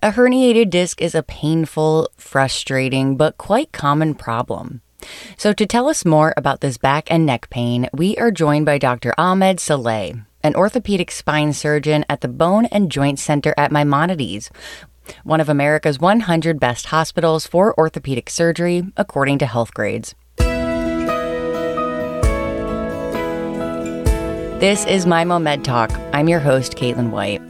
A herniated disc is a painful, frustrating, but quite common problem. So, to tell us more about this back and neck pain, we are joined by Dr. Ahmed Saleh, an orthopedic spine surgeon at the Bone and Joint Center at Maimonides, one of America's 100 best hospitals for orthopedic surgery, according to Healthgrades. This is Maimo Med Talk. I'm your host, Caitlin White.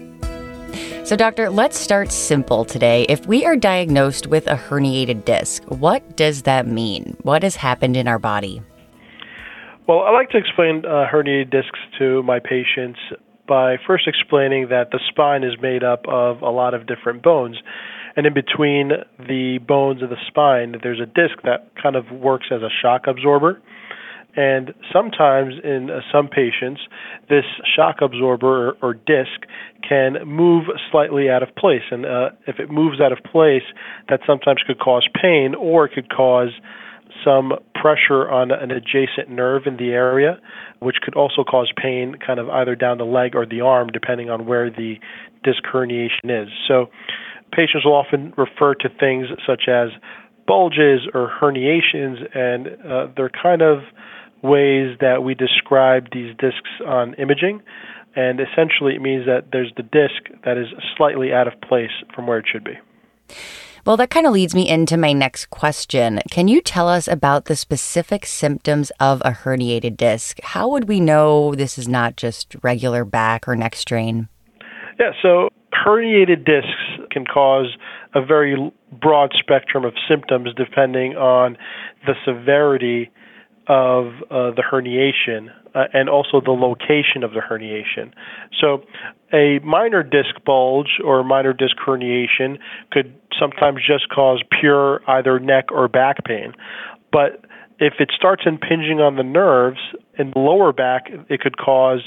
So, doctor, let's start simple today. If we are diagnosed with a herniated disc, what does that mean? What has happened in our body? Well, I like to explain uh, herniated discs to my patients by first explaining that the spine is made up of a lot of different bones. And in between the bones of the spine, there's a disc that kind of works as a shock absorber. And sometimes in uh, some patients, this shock absorber or, or, disc can move slightly out of place. And uh, if it moves out of place, that sometimes could cause pain or it could cause some pressure on an adjacent nerve in the area, which could also cause pain kind of either down the leg or the arm, depending on where the disc herniation is. So patients will often refer to things such as bulges or herniations, and uh, they're kind of ways that we describe these discs on imaging. And essentially, it means that there's the disc that is slightly out of place from where it should be. Well, that kind of leads me into my next question. Can you tell us about the specific symptoms of a herniated disc? How would we know this is not just regular back or neck strain? Yeah, so herniated discs can cause a very broad spectrum of symptoms depending on the severity of uh, the herniation uh, and also the location of the herniation. So, a minor disc bulge or minor disc herniation could sometimes just cause pure either neck or back pain. But if it starts impinging on the nerves in the lower back, it could cause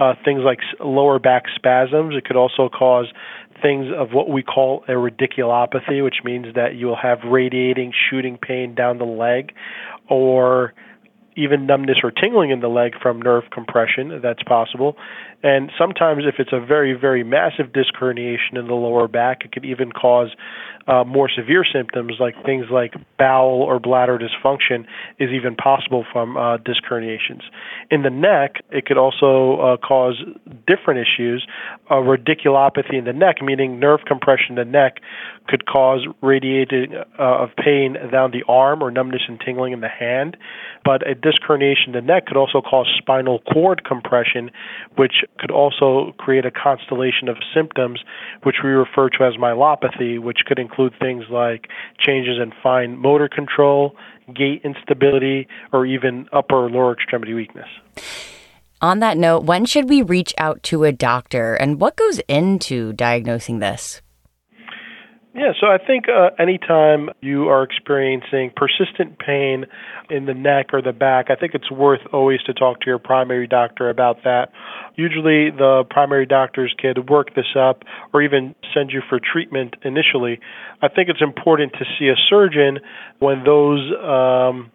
uh, things like lower back spasms. It could also cause things of what we call a radiculopathy, which means that you will have radiating, shooting pain down the leg, or even numbness or tingling in the leg from nerve compression. That's possible. And sometimes, if it's a very, very massive disc herniation in the lower back, it could even cause uh, more severe symptoms like things like bowel or bladder dysfunction is even possible from uh, disc herniations. In the neck, it could also uh, cause different issues. A radiculopathy in the neck, meaning nerve compression in the neck, could cause radiating uh, of pain down the arm or numbness and tingling in the hand. But a disc herniation in the neck could also cause spinal cord compression, which could also create a constellation of symptoms, which we refer to as myelopathy, which could include things like changes in fine motor control, gait instability, or even upper or lower extremity weakness. On that note, when should we reach out to a doctor and what goes into diagnosing this? Yeah, so I think uh, anytime you are experiencing persistent pain in the neck or the back, I think it's worth always to talk to your primary doctor about that. Usually, the primary doctors can work this up or even send you for treatment initially. I think it's important to see a surgeon when those um,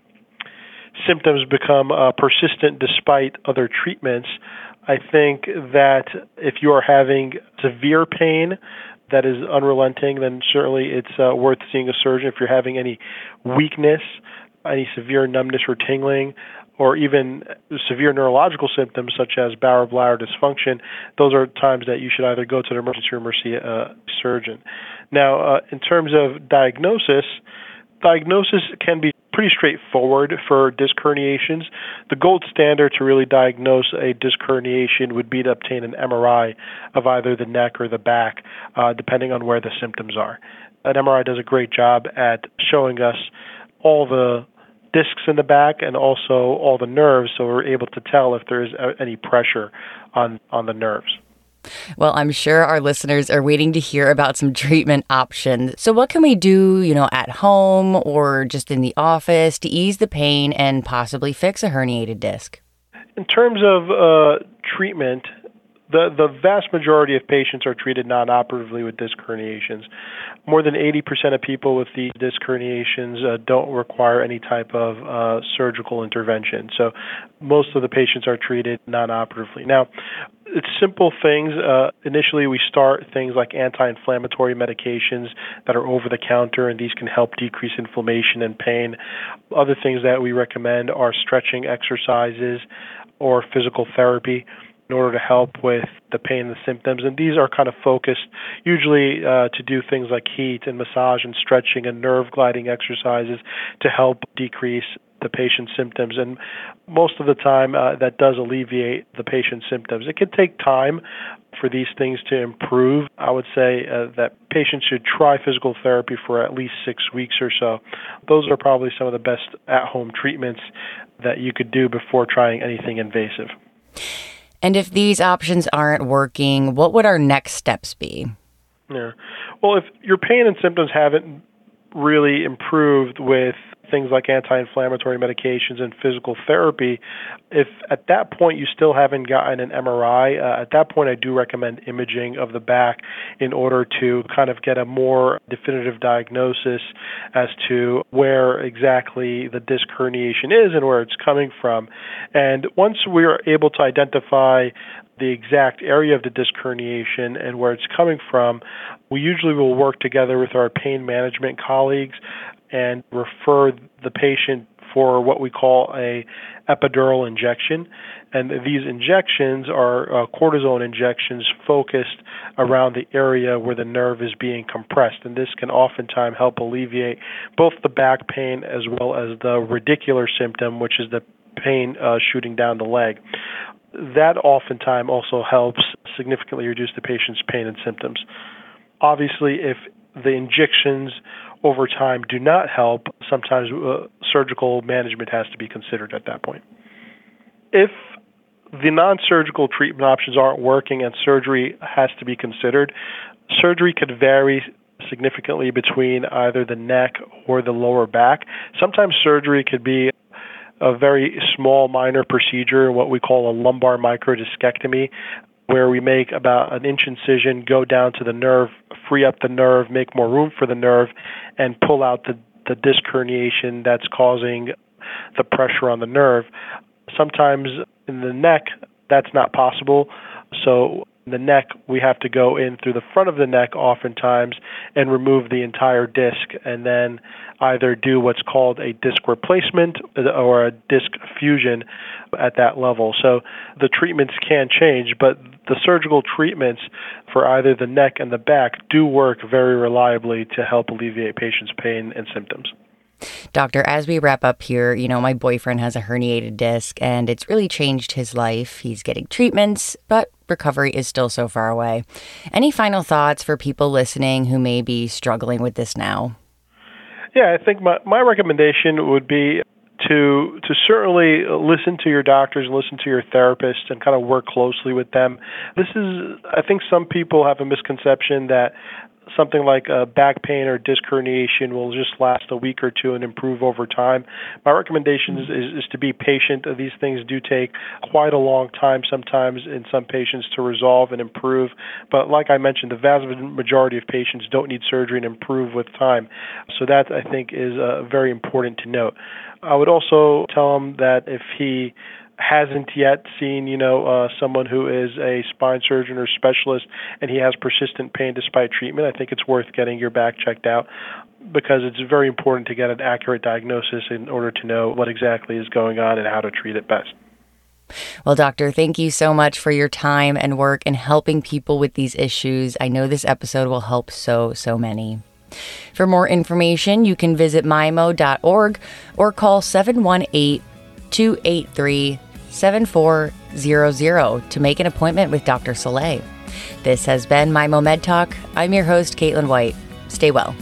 symptoms become uh, persistent despite other treatments. I think that if you are having severe pain, that is unrelenting, then certainly it's uh, worth seeing a surgeon. If you're having any weakness, any severe numbness or tingling, or even severe neurological symptoms such as bowel bladder dysfunction, those are times that you should either go to the emergency room or see a surgeon. Now, uh, in terms of diagnosis, diagnosis can be pretty straightforward for disc herniations. The gold standard to really diagnose a disc herniation would be to obtain an MRI of either the neck or the back, uh, depending on where the symptoms are. An MRI does a great job at showing us all the discs in the back and also all the nerves, so we're able to tell if there is any pressure on, on the nerves. Well, I'm sure our listeners are waiting to hear about some treatment options. So, what can we do, you know, at home or just in the office to ease the pain and possibly fix a herniated disc? In terms of uh, treatment, The, the vast majority of patients are treated non-operatively with disc herniations. More than 80% of people with these disc herniations uh, don't require any type of uh, surgical intervention. So most of the patients are treated non-operatively. Now, it's simple things. Uh, initially, we start things like anti-inflammatory medications that are over the counter, and these can help decrease inflammation and pain. Other things that we recommend are stretching exercises or physical therapy in order to help with the pain and the symptoms. And these are kind of focused usually uh, to do things like heat and massage and stretching and nerve gliding exercises to help decrease the patient's symptoms. And most of the time, uh, that does alleviate the patient's symptoms. It can take time for these things to improve. I would say uh, that patients should try physical therapy for at least six weeks or so. Those are probably some of the best at home treatments that you could do before trying anything invasive. And if these options aren't working, what would our next steps be? Yeah. Well, if your pain and symptoms haven't really improved with things like anti-inflammatory medications and physical therapy. If at that point you still haven't gotten an MRI, uh, at that point I do recommend imaging of the back in order to kind of get a more definitive diagnosis as to where exactly the disc herniation is and where it's coming from. And once we are able to identify the exact area of the disc herniation and where it's coming from, we usually will work together with our pain management colleagues and refer the patient for what we call a epidural injection. And these injections are uh, cortisone injections focused around the area where the nerve is being compressed. And this can oftentimes help alleviate both the back pain as well as the radicular symptom which is the pain uh, shooting down the leg that oftentimes also helps significantly reduce the patient's pain and symptoms obviously if the injections over time do not help, sometimes uh, surgical management has to be considered at that point. If the non surgical treatment options aren't working and surgery has to be considered, surgery could vary significantly between either the neck or the lower back. Sometimes surgery could be a very small minor procedure, what we call a lumbar microdiscectomy, where we make about an inch incision, go down to the nerve, free up the nerve, make more room for the nerve, and pull out the, the disc herniation that's causing the pressure on the nerve. Sometimes in the neck, that's not possible. So the neck, we have to go in through the front of the neck oftentimes and remove the entire disc and then either do what's called a disc replacement or a disc fusion at that level. So the treatments can change, but the surgical treatments for either the neck and the back do work very reliably to help alleviate patients' pain and symptoms. Doctor, as we wrap up here, you know, my boyfriend has a herniated disc and it's really changed his life. He's getting treatments, but recovery is still so far away. Any final thoughts for people listening who may be struggling with this now? Yeah, I think my, my recommendation would be to to certainly listen to your doctors listen to your therapists and kind of work closely with them. This is I think some people have a misconception that something like a back pain or disc herniation will just last a week or two and improve over time. My recommendation is, is, is, to be patient. These things do take quite a long time sometimes in some patients to resolve and improve. But like I mentioned, the vast majority of patients don't need surgery and improve with time. So that I think is uh, very important to note. I would also tell him that if he hasn't yet seen, you know, uh, someone who is a spine surgeon or specialist and he has persistent pain despite treatment, I think it's worth getting your back checked out because it's very important to get an accurate diagnosis in order to know what exactly is going on and how to treat it best. Well, doctor, thank you so much for your time and work in helping people with these issues. I know this episode will help so, so many. For more information, you can visit maimo.org or call 718 283 7400 to make an appointment with Dr. Saleh. This has been Maimo Med Talk. I'm your host, Caitlin White. Stay well.